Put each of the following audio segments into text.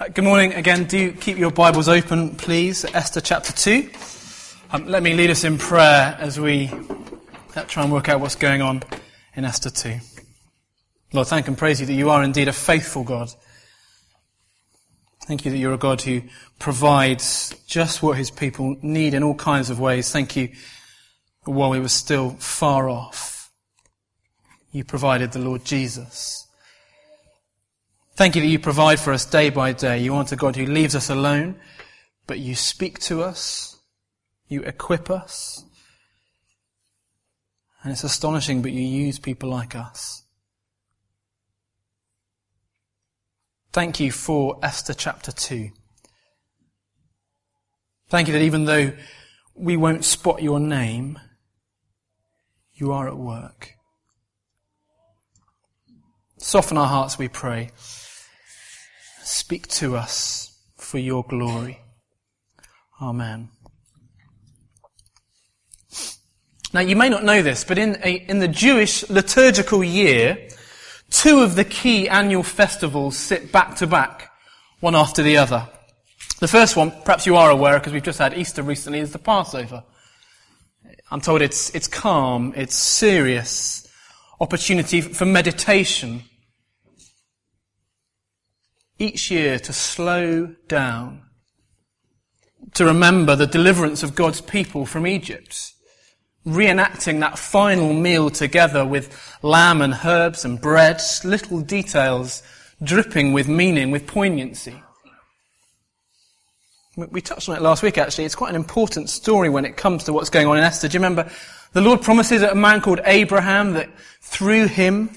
Uh, good morning again. Do keep your Bibles open, please. Esther chapter 2. Um, let me lead us in prayer as we uh, try and work out what's going on in Esther 2. Lord, thank and praise you that you are indeed a faithful God. Thank you that you're a God who provides just what his people need in all kinds of ways. Thank you while we were still far off. You provided the Lord Jesus Thank you that you provide for us day by day. You aren't a God who leaves us alone, but you speak to us. You equip us. And it's astonishing, but you use people like us. Thank you for Esther chapter 2. Thank you that even though we won't spot your name, you are at work. Soften our hearts, we pray. Speak to us for your glory. Amen. Now, you may not know this, but in, a, in the Jewish liturgical year, two of the key annual festivals sit back to back, one after the other. The first one, perhaps you are aware because we've just had Easter recently, is the Passover. I'm told it's, it's calm, it's serious, opportunity for meditation, each year to slow down, to remember the deliverance of God's people from Egypt, reenacting that final meal together with lamb and herbs and bread, little details dripping with meaning, with poignancy. We touched on it last week actually. It's quite an important story when it comes to what's going on in Esther. Do you remember the Lord promises a man called Abraham that through him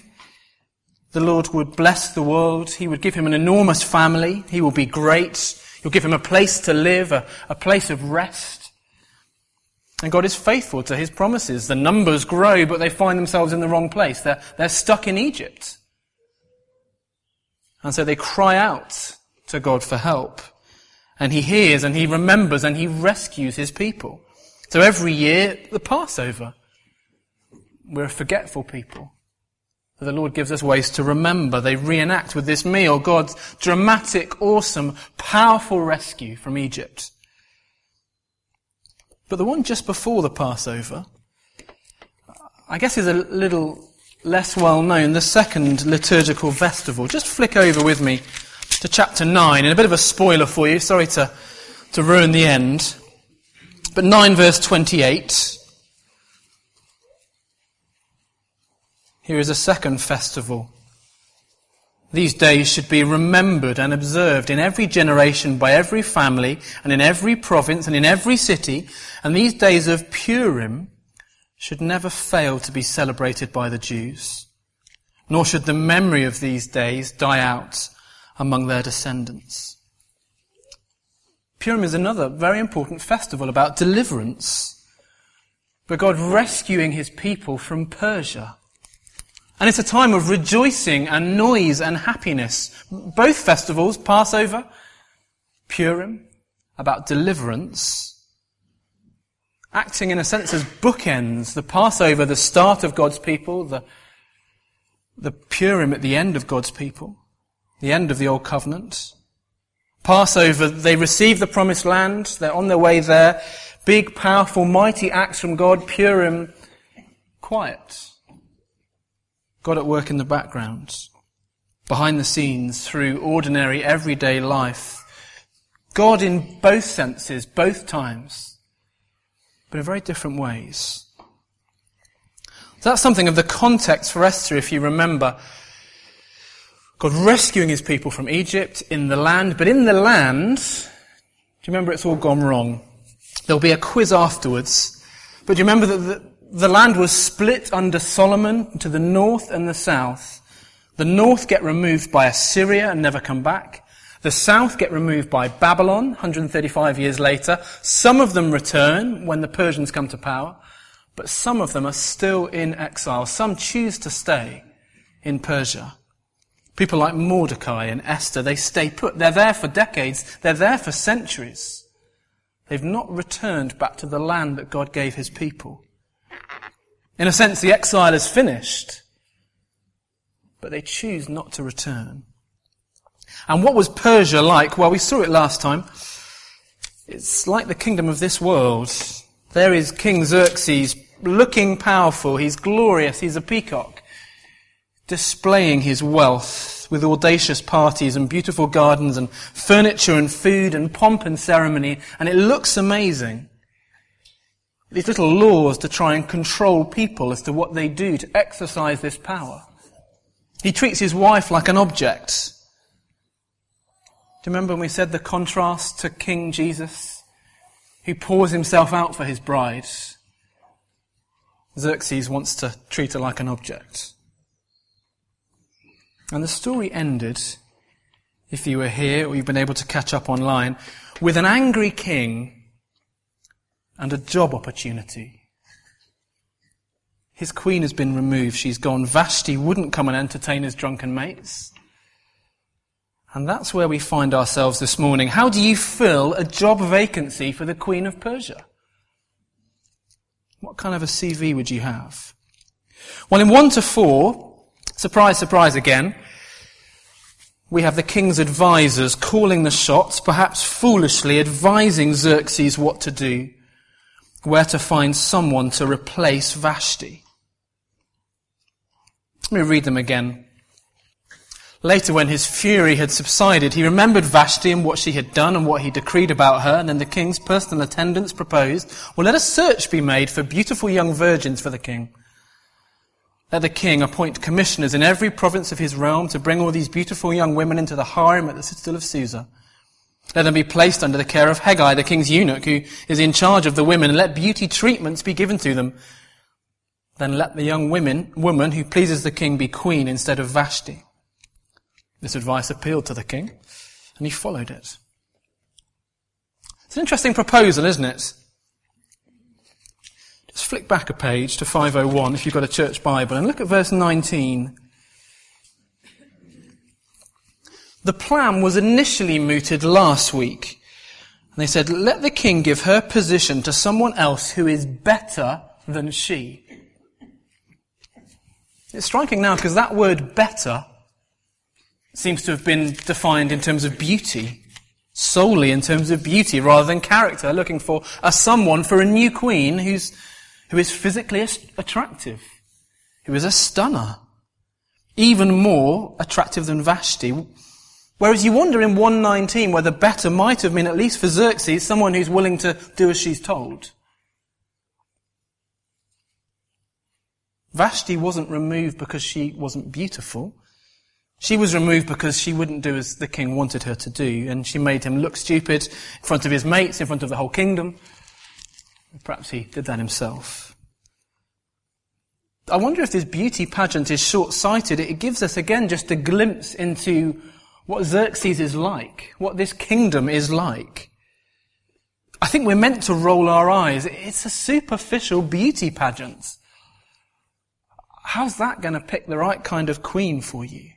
the Lord would bless the world. He would give him an enormous family. He will be great. He'll give him a place to live, a, a place of rest. And God is faithful to his promises. The numbers grow, but they find themselves in the wrong place. They're, they're stuck in Egypt. And so they cry out to God for help. And he hears and he remembers and he rescues his people. So every year, the Passover. We're a forgetful people the Lord gives us ways to remember. They reenact with this meal God's dramatic, awesome, powerful rescue from Egypt. But the one just before the Passover, I guess is a little less well known, the second liturgical festival. Just flick over with me to chapter 9, and a bit of a spoiler for you, sorry to, to ruin the end. But 9 verse 28. Here is a second festival. These days should be remembered and observed in every generation by every family and in every province and in every city. And these days of Purim should never fail to be celebrated by the Jews. Nor should the memory of these days die out among their descendants. Purim is another very important festival about deliverance, but God rescuing his people from Persia. And it's a time of rejoicing and noise and happiness. Both festivals, Passover, Purim, about deliverance, acting in a sense as bookends. The Passover, the start of God's people, the, the Purim at the end of God's people, the end of the Old Covenant. Passover, they receive the promised land, they're on their way there. Big, powerful, mighty acts from God. Purim, quiet God at work in the background, behind the scenes, through ordinary, everyday life. God in both senses, both times, but in very different ways. That's something of the context for Esther, if you remember. God rescuing his people from Egypt in the land, but in the land, do you remember it's all gone wrong? There'll be a quiz afterwards, but do you remember that the, land was split under Solomon to the north and the south. The north get removed by Assyria and never come back. The south get removed by Babylon 135 years later. Some of them return when the Persians come to power, but some of them are still in exile. Some choose to stay in Persia. People like Mordecai and Esther, they stay put. They're there for decades. They're there for centuries. They've not returned back to the land that God gave his people. In a sense, the exile is finished, but they choose not to return. And what was Persia like? Well, we saw it last time. It's like the kingdom of this world. There is King Xerxes, looking powerful. He's glorious. He's a peacock, displaying his wealth with audacious parties and beautiful gardens and furniture and food and pomp and ceremony. And it looks amazing. These little laws to try and control people as to what they do to exercise this power. He treats his wife like an object. Do you remember when we said the contrast to King Jesus, who pours himself out for his bride? Xerxes wants to treat her like an object. And the story ended, if you were here or you've been able to catch up online, with an angry king and a job opportunity. His queen has been removed. She's gone. Vashti wouldn't come and entertain his drunken mates. And that's where we find ourselves this morning. How do you fill a job vacancy for the Queen of Persia? What kind of a CV would you have? Well, in 1 to 4, surprise, surprise again, we have the king's advisors calling the shots, perhaps foolishly advising Xerxes what to do, where to find someone to replace Vashti. Let me read them again. Later, when his fury had subsided, he remembered Vashti and what she had done and what he decreed about her, and then the king's personal attendants proposed, well, let a search be made for beautiful young virgins for the king. Let the king appoint commissioners in every province of his realm to bring all these beautiful young women into the harem at the citadel of Susa. Let them be placed under the care of Hegai, the king's eunuch, who is in charge of the women, and let beauty treatments be given to them. Then let the young women, woman who pleases the king be queen instead of Vashti. This advice appealed to the king, and he followed it. It's an interesting proposal, isn't it? Just flick back a page to 501 if you've got a church Bible and look at verse 19. The plan was initially mooted last week. And they said, let the king give her position to someone else who is better than she. It's striking now because that word better seems to have been defined in terms of beauty, solely in terms of beauty rather than character, looking for a someone for a new queen who's, who is physically attractive, who is a stunner, even more attractive than Vashti. Whereas you wonder in 119 whether better might have been, at least for Xerxes, someone who's willing to do as she's told. Vashti wasn't removed because she wasn't beautiful. She was removed because she wouldn't do as the king wanted her to do, and she made him look stupid in front of his mates, in front of the whole kingdom. Perhaps he did that himself. I wonder if this beauty pageant is short-sighted. It gives us again just a glimpse into what Xerxes is like, what this kingdom is like. I think we're meant to roll our eyes. It's a superficial beauty pageant. How's that going to pick the right kind of queen for you?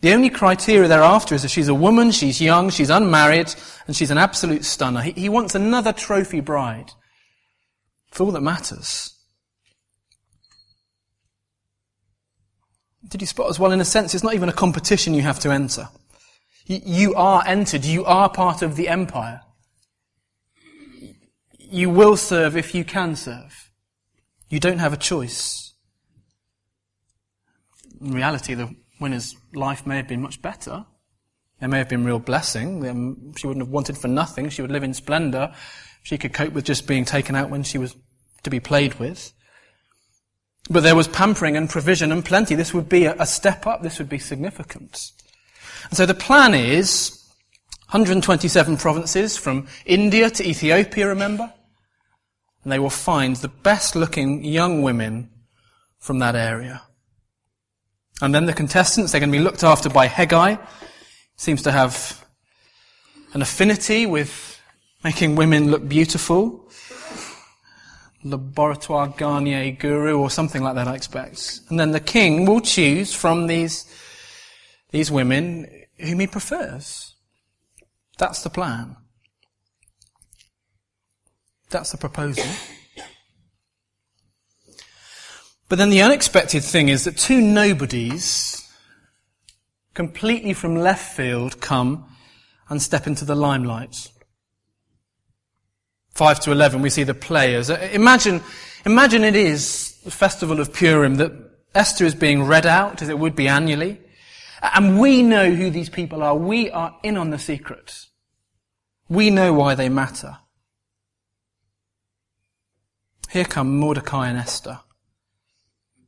The only criteria they're after is that she's a woman, she's young, she's unmarried, and she's an absolute stunner. He, he wants another trophy bride. It's all that matters. Did you spot as well? In a sense, it's not even a competition you have to enter. You, are entered. You are part of the empire. You will serve if you can serve. You don't have a choice. In reality, the winner's life may have been much better. There may have been real blessing. Um, she wouldn't have wanted for nothing. She would live in splendor. She could cope with just being taken out when she was to be played with. But there was pampering and provision and plenty. This would be a step up. This would be significant. And so the plan is 127 provinces from India to Ethiopia, remember? And they will find the best looking young women from that area. And then the contestants, they're going to be looked after by Hegai. Seems to have an affinity with making women look beautiful. Laboratoire Garnier guru or something like that, I expect. And then the king will choose from these, these women whom he prefers. That's the plan. That's the proposal. But then the unexpected thing is that two nobodies completely from left field, come and step into the limelight. 5 to 11, we see the players. Uh, imagine, imagine it is the festival of Purim that Esther is being read out as it would be annually. And we know who these people are. We are in on the secret. We know why they matter. Here come Mordecai and Esther.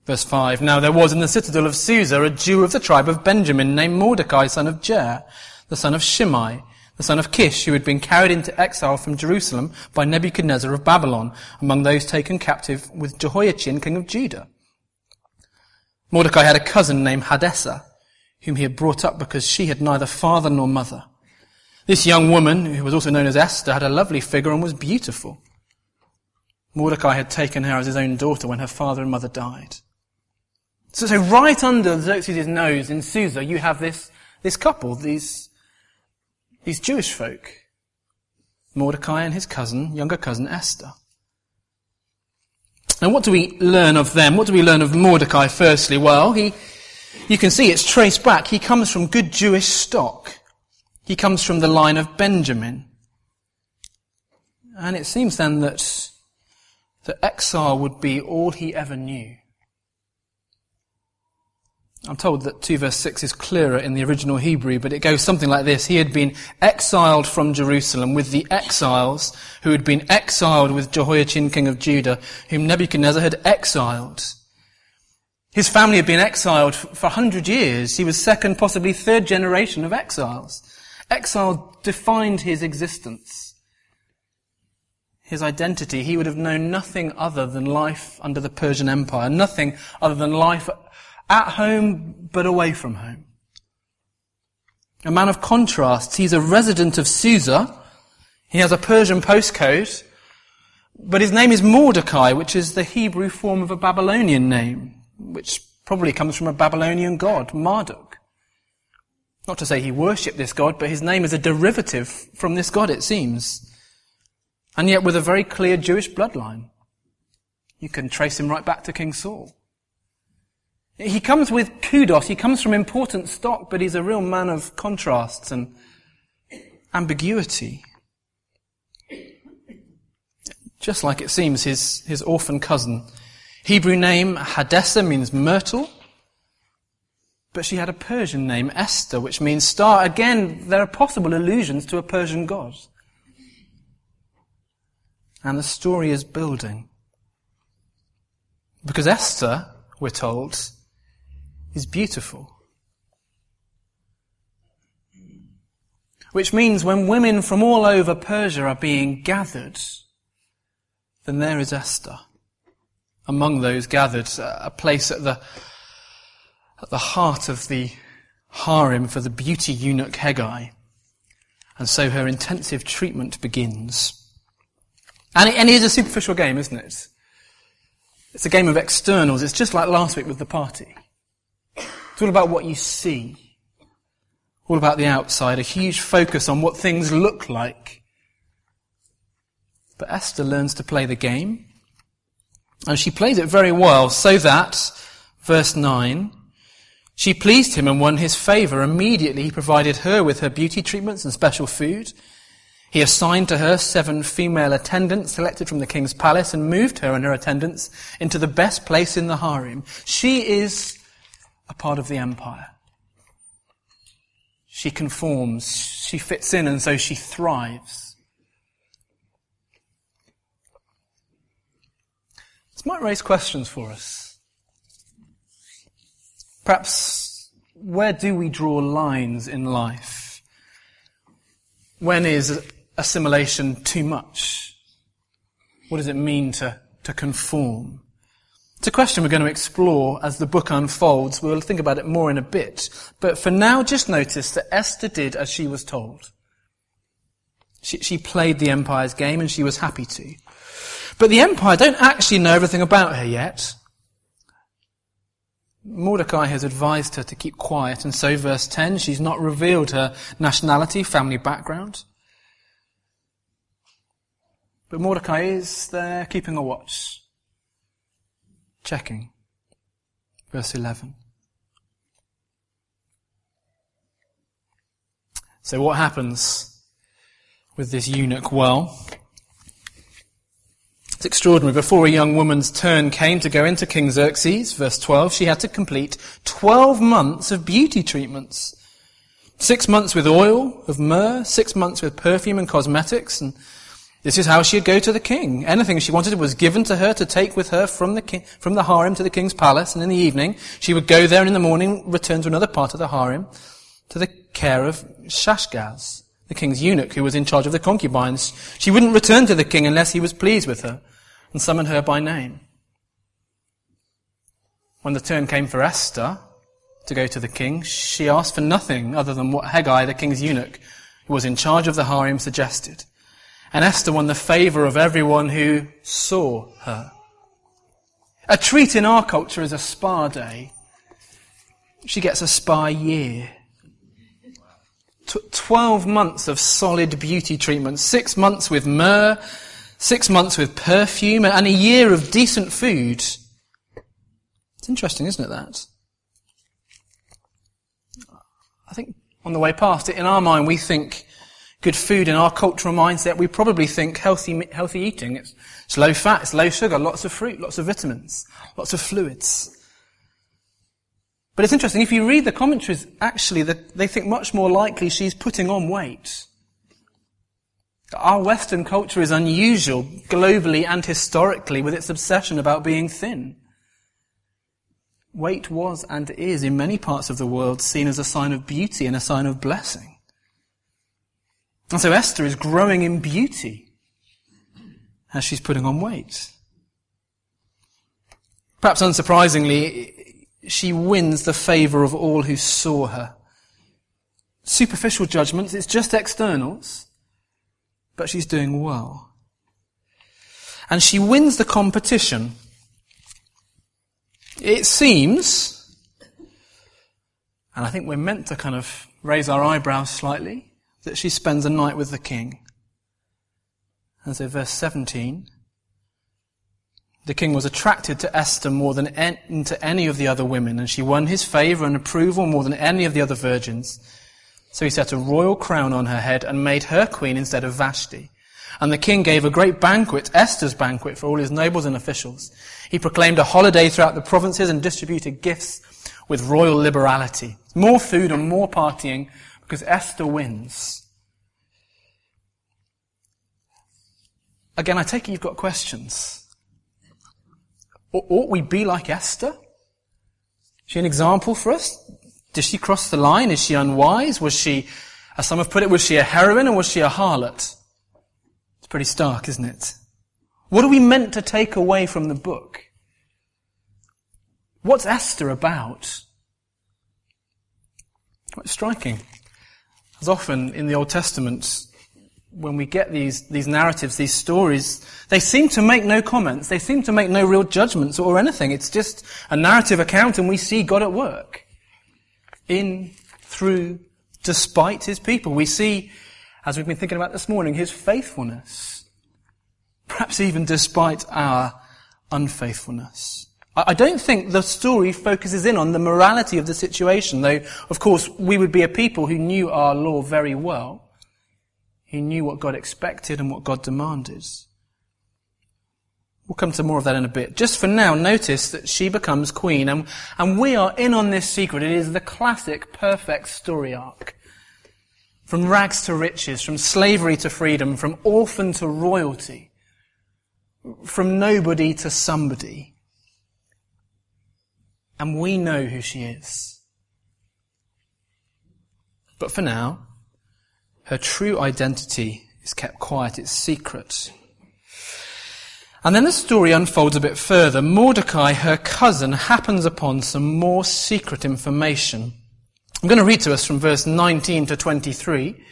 Verse 5. Now there was in the citadel of Susa a Jew of the tribe of Benjamin named Mordecai, son of Jair, the son of Shimei, the son of Kish, who had been carried into exile from Jerusalem by Nebuchadnezzar of Babylon, among those taken captive with Jehoiachin, king of Judah. Mordecai had a cousin named Hadassah, whom he had brought up because she had neither father nor mother. This young woman, who was also known as Esther, had a lovely figure and was beautiful. Mordecai had taken her as his own daughter when her father and mother died. So, so right under Xerxes' nose in Susa, you have this, this couple, these, these Jewish folk. Mordecai and his cousin, younger cousin Esther. Now what do we learn of them? What do we learn of Mordecai firstly? Well, he, you can see it's traced back. He comes from good Jewish stock. He comes from the line of Benjamin. And it seems then that, the exile would be all he ever knew. I'm told that 2 verse 6 is clearer in the original Hebrew, but it goes something like this. He had been exiled from Jerusalem with the exiles who had been exiled with Jehoiachin king of Judah, whom Nebuchadnezzar had exiled. His family had been exiled for a hundred years. He was second, possibly third generation of exiles. Exile defined his existence. His identity. He would have known nothing other than life under the Persian Empire, nothing other than life at home, but away from home. A man of contrasts. He's a resident of Susa. He has a Persian postcode, but his name is Mordecai, which is the Hebrew form of a Babylonian name, which probably comes from a Babylonian god, Marduk. Not to say he worshipped this god, but his name is a derivative from this god, it seems. And yet with a very clear Jewish bloodline. You can trace him right back to King Saul. He comes with kudos. He comes from important stock, but he's a real man of contrasts and ambiguity. Just like it seems his, his orphan cousin. Hebrew name Hadassah means myrtle, but she had a Persian name, Esther, which means star. Again, there are possible allusions to a Persian god. And the story is building. Because Esther, we're told, is beautiful. Which means when women from all over Persia are being gathered, then there is Esther. Among those gathered, a place at the, at the heart of the harem for the beauty eunuch Hegai. And so her intensive treatment begins. And it, and it is a superficial game, isn't it? It's a game of externals. It's just like last week with the party. It's all about what you see. All about the outside, a huge focus on what things look like. But Esther learns to play the game. And she plays it very well, so that, verse 9, she pleased him and won his favor. Immediately he provided her with her beauty treatments and special food. He assigned to her seven female attendants selected from the king's palace and moved her and her attendants into the best place in the harem. She is a part of the empire. She conforms, she fits in, and so she thrives. This might raise questions for us. Perhaps, where do we draw lines in life? When is assimilation too much? What does it mean to, to conform? It's a question we're going to explore as the book unfolds. We'll think about it more in a bit. But for now, just notice that Esther did as she was told. She, she played the empire's game and she was happy to. But the empire don't actually know everything about her yet. Mordecai has advised her to keep quiet, and so verse 10, she's not revealed her nationality, family background. But Mordecai is there keeping a watch. Checking. Verse 11. So what happens with this eunuch? Well, it's extraordinary. Before a young woman's turn came to go into King Xerxes, verse 12, she had to complete 12 months of beauty treatments. Six months with oil of myrrh, six months with perfume and cosmetics, and this is how she'd go to the king. Anything she wanted was given to her to take with her from the, king, from the harem to the king's palace, and in the evening, she would go there and in the morning, return to another part of the harem, to the care of Shaashgaz, the king's eunuch who was in charge of the concubines. She wouldn't return to the king unless he was pleased with her and summoned her by name. When the turn came for Esther to go to the king, she asked for nothing other than what Hegai, the king's eunuch, who was in charge of the harem, suggested. And Esther won the favor of everyone who saw her. A treat in our culture is a spa day. She gets a spa year. T- Twelve months of solid beauty treatment, six months with myrrh, six months with perfume, and a year of decent food. It's interesting, isn't it, that? I think on the way past it, in our mind, we think good food in our cultural mindset, we probably think healthy, healthy eating. It's, it's low fat, it's low sugar, lots of fruit, lots of vitamins, lots of fluids. But it's interesting, if you read the commentaries, actually, the, they think much more likely she's putting on weight. Our Western culture is unusual, globally and historically, with its obsession about being thin. Weight was and is, in many parts of the world, seen as a sign of beauty and a sign of blessing. And so Esther is growing in beauty as she's putting on weight. Perhaps unsurprisingly, she wins the favor of all who saw her. Superficial judgments, it's just externals, but she's doing well. And she wins the competition. It seems, and I think we're meant to kind of raise our eyebrows slightly, that she spends a night with the king. And so verse 17, the king was attracted to Esther more than en- to any of the other women, and she won his favor and approval more than any of the other virgins. So he set a royal crown on her head and made her queen instead of Vashti. And the king gave a great banquet, Esther's banquet, for all his nobles and officials. He proclaimed a holiday throughout the provinces and distributed gifts with royal liberality. More food and more partying because Esther wins. Again, I take it you've got questions. Ought we be like Esther? Is she an example for us? Did she cross the line? Is she unwise? Was she, as some have put it, was she a heroine or was she a harlot? It's pretty stark, isn't it? What are we meant to take away from the book? What's Esther about? Quite striking. As often in the Old Testament, when we get these, these narratives, these stories, they seem to make no comments. They seem to make no real judgments or anything. It's just a narrative account and we see God at work. In, through, despite his people. We see, as we've been thinking about this morning, his faithfulness. Perhaps even despite our unfaithfulness. I don't think the story focuses in on the morality of the situation, though, of course, we would be a people who knew our law very well, who knew what God expected and what God demanded. We'll come to more of that in a bit. Just for now, notice that she becomes queen, and, and we are in on this secret. It is the classic perfect story arc. From rags to riches, from slavery to freedom, from orphan to royalty, from nobody to somebody. And we know who she is. But for now, her true identity is kept quiet, it's secret. And then the story unfolds a bit further. Mordecai, her cousin, happens upon some more secret information. I'm going to read to us from verse 19 to 23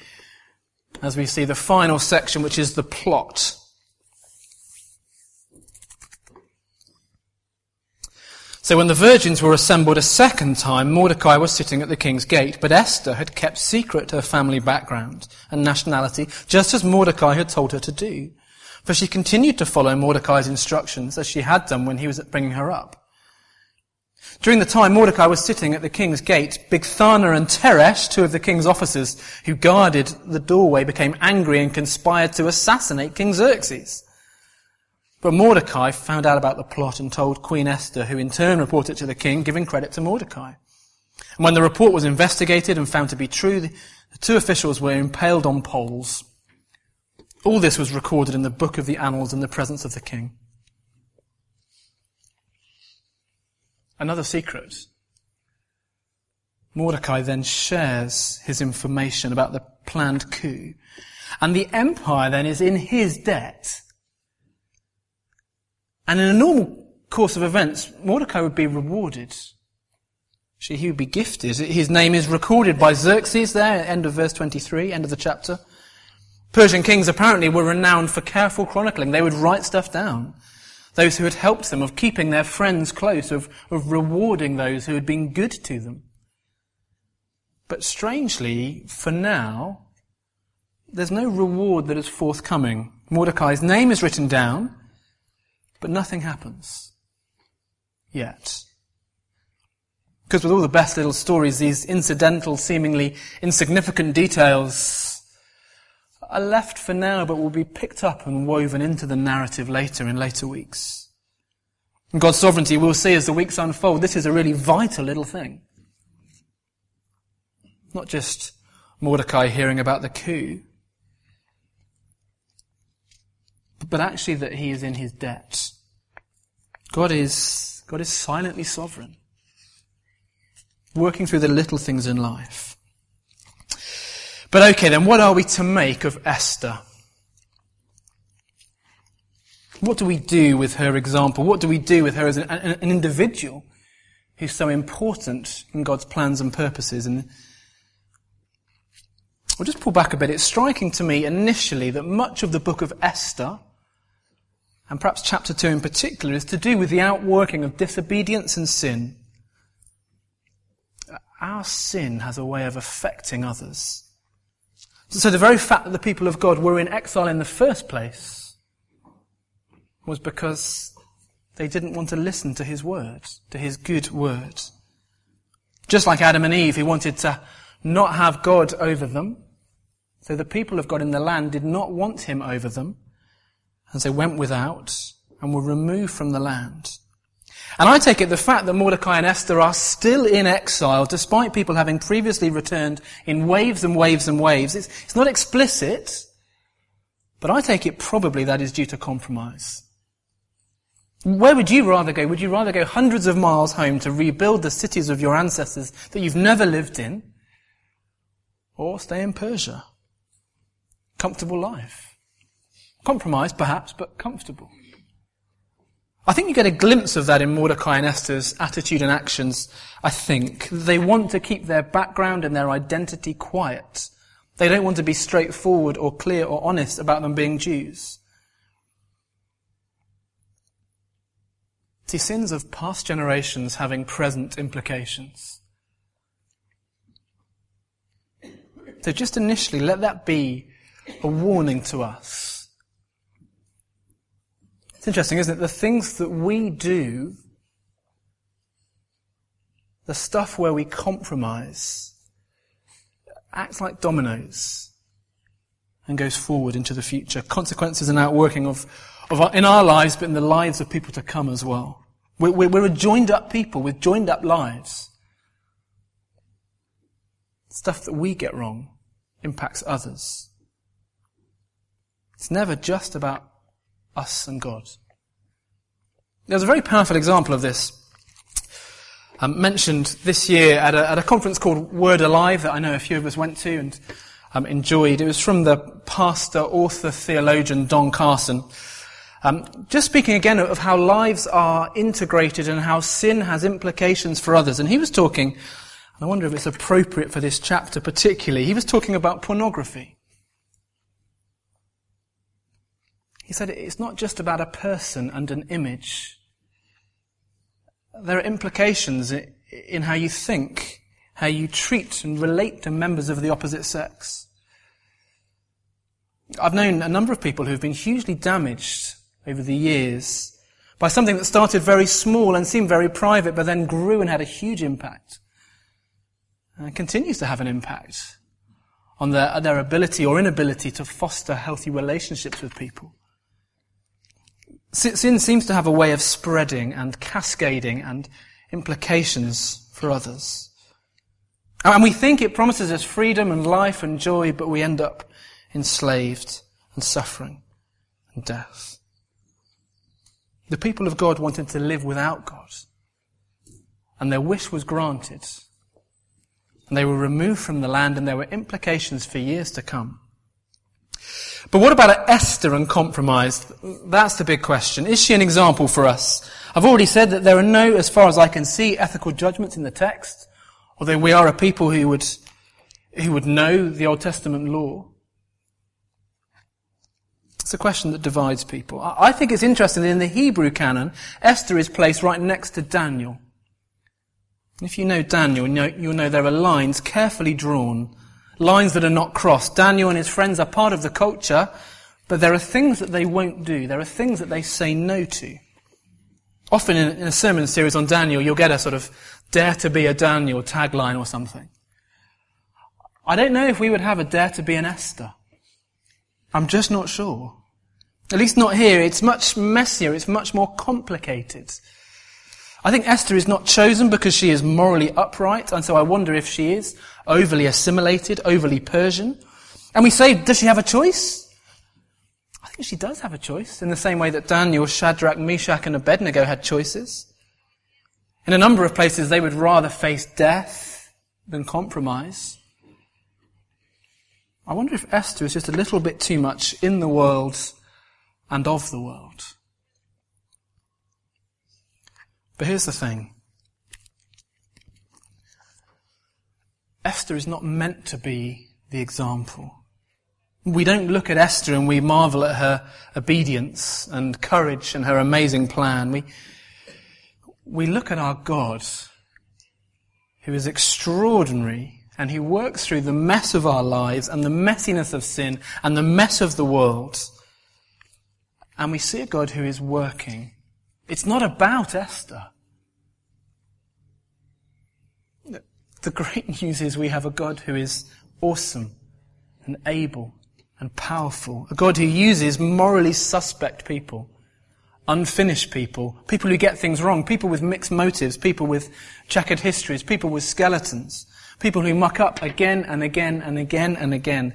as we see the final section, which is the plot So when the virgins were assembled a second time, Mordecai was sitting at the king's gate, but Esther had kept secret her family background and nationality, just as Mordecai had told her to do. For she continued to follow Mordecai's instructions as she had done when he was bringing her up. During the time Mordecai was sitting at the king's gate, Bigthana and Teresh, two of the king's officers who guarded the doorway, became angry and conspired to assassinate King Xerxes. But Mordecai found out about the plot and told Queen Esther, who in turn reported to the king, giving credit to Mordecai. And when the report was investigated and found to be true, the two officials were impaled on poles. All this was recorded in the book of the annals in the presence of the king. Another secret. Mordecai then shares his information about the planned coup. And the empire then is in his debt. And in a normal course of events, Mordecai would be rewarded. He would be gifted. His name is recorded by Xerxes there, end of verse 23, end of the chapter. Persian kings apparently were renowned for careful chronicling. They would write stuff down those who had helped them, of keeping their friends close, of, of rewarding those who had been good to them. But strangely, for now, there's no reward that is forthcoming. Mordecai's name is written down, but nothing happens. Yet. Because with all the best little stories, these incidental, seemingly insignificant details are left for now, but will be picked up and woven into the narrative later in later weeks. In God's sovereignty, we'll see as the weeks unfold, this is a really vital little thing. Not just Mordecai hearing about the coup, but actually that he is in his debt. God is, God is silently sovereign, working through the little things in life. But okay, then what are we to make of Esther? What do we do with her example? What do we do with her as an, an, individual who's so important in God's plans and purposes? And I'll just pull back a bit. It's striking to me initially that much of the book of Esther, and perhaps chapter 2 in particular, is to do with the outworking of disobedience and sin. Our sin has a way of affecting others. So the very fact that the people of God were in exile in the first place was because they didn't want to listen to his word, to his good word. Just like Adam and Eve, he wanted to not have God over them. So the people of God in the land did not want him over them. And they went without and were removed from the land. And I take it the fact that Mordecai and Esther are still in exile, despite people having previously returned in waves and waves and waves, it's, it's not explicit, but I take it probably that is due to compromise. Where would you rather go? Would you rather go hundreds of miles home to rebuild the cities of your ancestors that you've never lived in? Or stay in Persia? Comfortable life. Compromise, perhaps, but comfortable. I think you get a glimpse of that in Mordecai and Esther's attitude and actions, I think. They want to keep their background and their identity quiet. They don't want to be straightforward or clear or honest about them being Jews. See, sins of past generations having present implications. So just initially, let that be a warning to us it's interesting, isn't it? The things that we do, the stuff where we compromise, acts like dominoes and goes forward into the future. Consequences and outworking of, of our, in our lives, but in the lives of people to come as well. We're, we're, a joined up people with joined up lives. Stuff that we get wrong impacts others. It's never just about us and God. There's a very powerful example of this um, mentioned this year at a, at a, conference called Word Alive that I know a few of us went to and um, enjoyed. It was from the pastor, author, theologian Don Carson. Um, just speaking again of how lives are integrated and how sin has implications for others. And he was talking, and I wonder if it's appropriate for this chapter particularly, he was talking about pornography. He said it's not just about a person and an image. There are implications in how you think, how you treat and relate to members of the opposite sex. I've known a number of people who've been hugely damaged over the years by something that started very small and seemed very private, but then grew and had a huge impact. And continues to have an impact on their, their ability or inability to foster healthy relationships with people. Sin seems to have a way of spreading and cascading and implications for others. And we think it promises us freedom and life and joy, but we end up enslaved and suffering and death. The people of God wanted to live without God. And their wish was granted. And they were removed from the land and there were implications for years to come. But what about Esther and compromise? That's the big question. Is she an example for us? I've already said that there are no, as far as I can see, ethical judgments in the text, although we are a people who would, who would know the Old Testament law. It's a question that divides people. I think it's interesting that in the Hebrew canon, Esther is placed right next to Daniel. If you know Daniel, you'll know there are lines carefully drawn, lines that are not crossed. Daniel and his friends are part of the culture, but there are things that they won't do. There are things that they say no to. Often in, a sermon series on Daniel, you'll get a sort of dare to be a Daniel tagline or something. I don't know if we would have a dare to be an Esther. I'm just not sure. At least not here. It's much messier. It's much more complicated. I think Esther is not chosen because she is morally upright, and so I wonder if she is overly assimilated, overly Persian. And we say, does she have a choice? I think she does have a choice, in the same way that Daniel, Shadrach, Meshach, and Abednego had choices. In a number of places, they would rather face death than compromise. I wonder if Esther is just a little bit too much in the world and of the world. But here's the thing. Esther is not meant to be the example. We don't look at Esther and we marvel at her obedience and courage and her amazing plan. We, we look at our God, who is extraordinary and he works through the mess of our lives and the messiness of sin and the mess of the world. And we see a God who is working. It's not about Esther. The great news is we have a God who is awesome and able and powerful. A God who uses morally suspect people, unfinished people, people who get things wrong, people with mixed motives, people with checkered histories, people with skeletons. People who muck up again and again and again and again.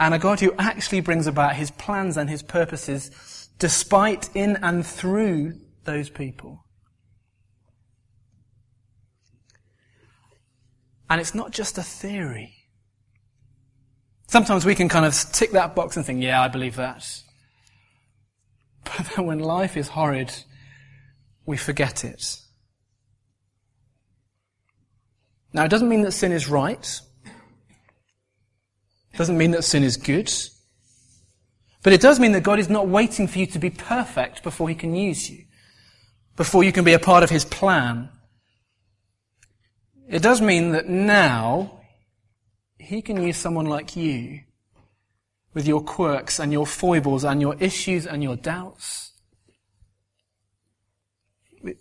And a God who actually brings about his plans and his purposes despite, in and through those people. And it's not just a theory. Sometimes we can kind of tick that box and think, yeah, I believe that. But then when life is horrid, we forget it. Now, it doesn't mean that sin is right. It doesn't mean that sin is good. But it does mean that God is not waiting for you to be perfect before He can use you, before you can be a part of His plan. It does mean that now He can use someone like you with your quirks and your foibles and your issues and your doubts.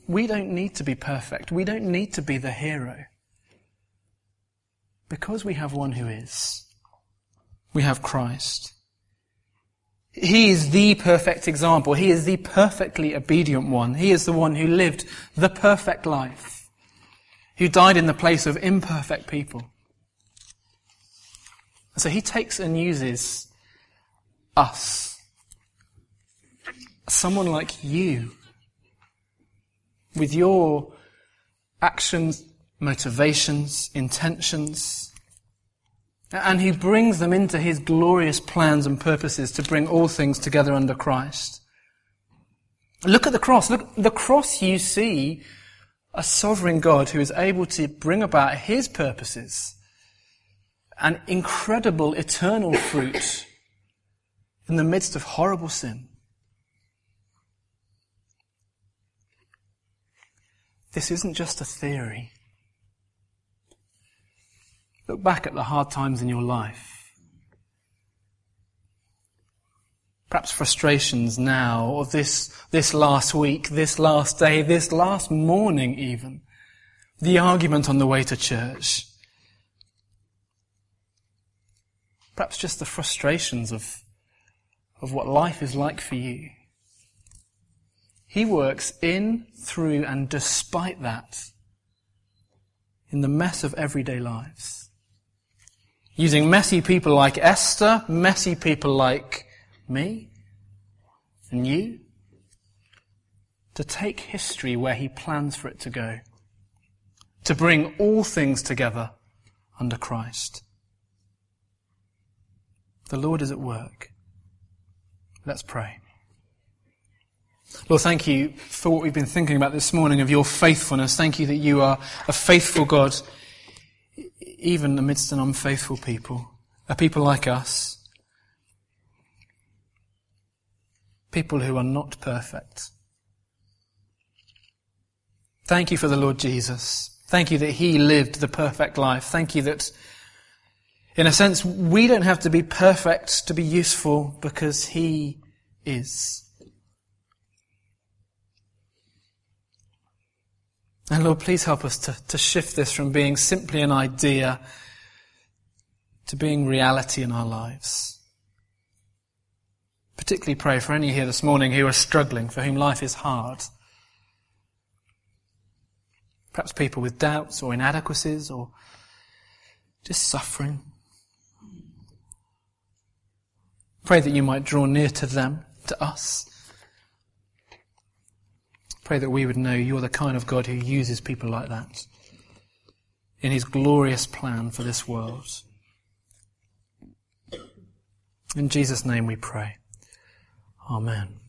We don't need to be perfect. We don't need to be the hero. Because we have one who is. We have Christ. He is the perfect example. He is the perfectly obedient one. He is the one who lived the perfect life, who died in the place of imperfect people. So he takes and uses us, someone like you, with your actions, motivations, intentions. And he brings them into his glorious plans and purposes to bring all things together under Christ. Look at the cross. Look, the cross you see a sovereign God who is able to bring about his purposes and incredible eternal fruit in the midst of horrible sin. This isn't just a theory. Look back at the hard times in your life. Perhaps frustrations now, or this, this last week, this last day, this last morning even, the argument on the way to church. Perhaps just the frustrations of, of what life is like for you. He works in, through, and despite that in the mess of everyday lives. Using messy people like Esther, messy people like me and you, to take history where he plans for it to go, to bring all things together under Christ. The Lord is at work. Let's pray. Lord, thank you for what we've been thinking about this morning of your faithfulness. Thank you that you are a faithful God, even amidst an unfaithful people, a people like us, people who are not perfect. Thank you for the Lord Jesus. Thank you that He lived the perfect life. Thank you that, in a sense, we don't have to be perfect to be useful because He is. And Lord, please help us to, to shift this from being simply an idea to being reality in our lives. Particularly pray for any here this morning who are struggling, for whom life is hard. Perhaps people with doubts or inadequacies or just suffering. Pray that you might draw near to them, to us. Pray that we would know you're the kind of God who uses people like that in his glorious plan for this world. In Jesus' name we pray. Amen.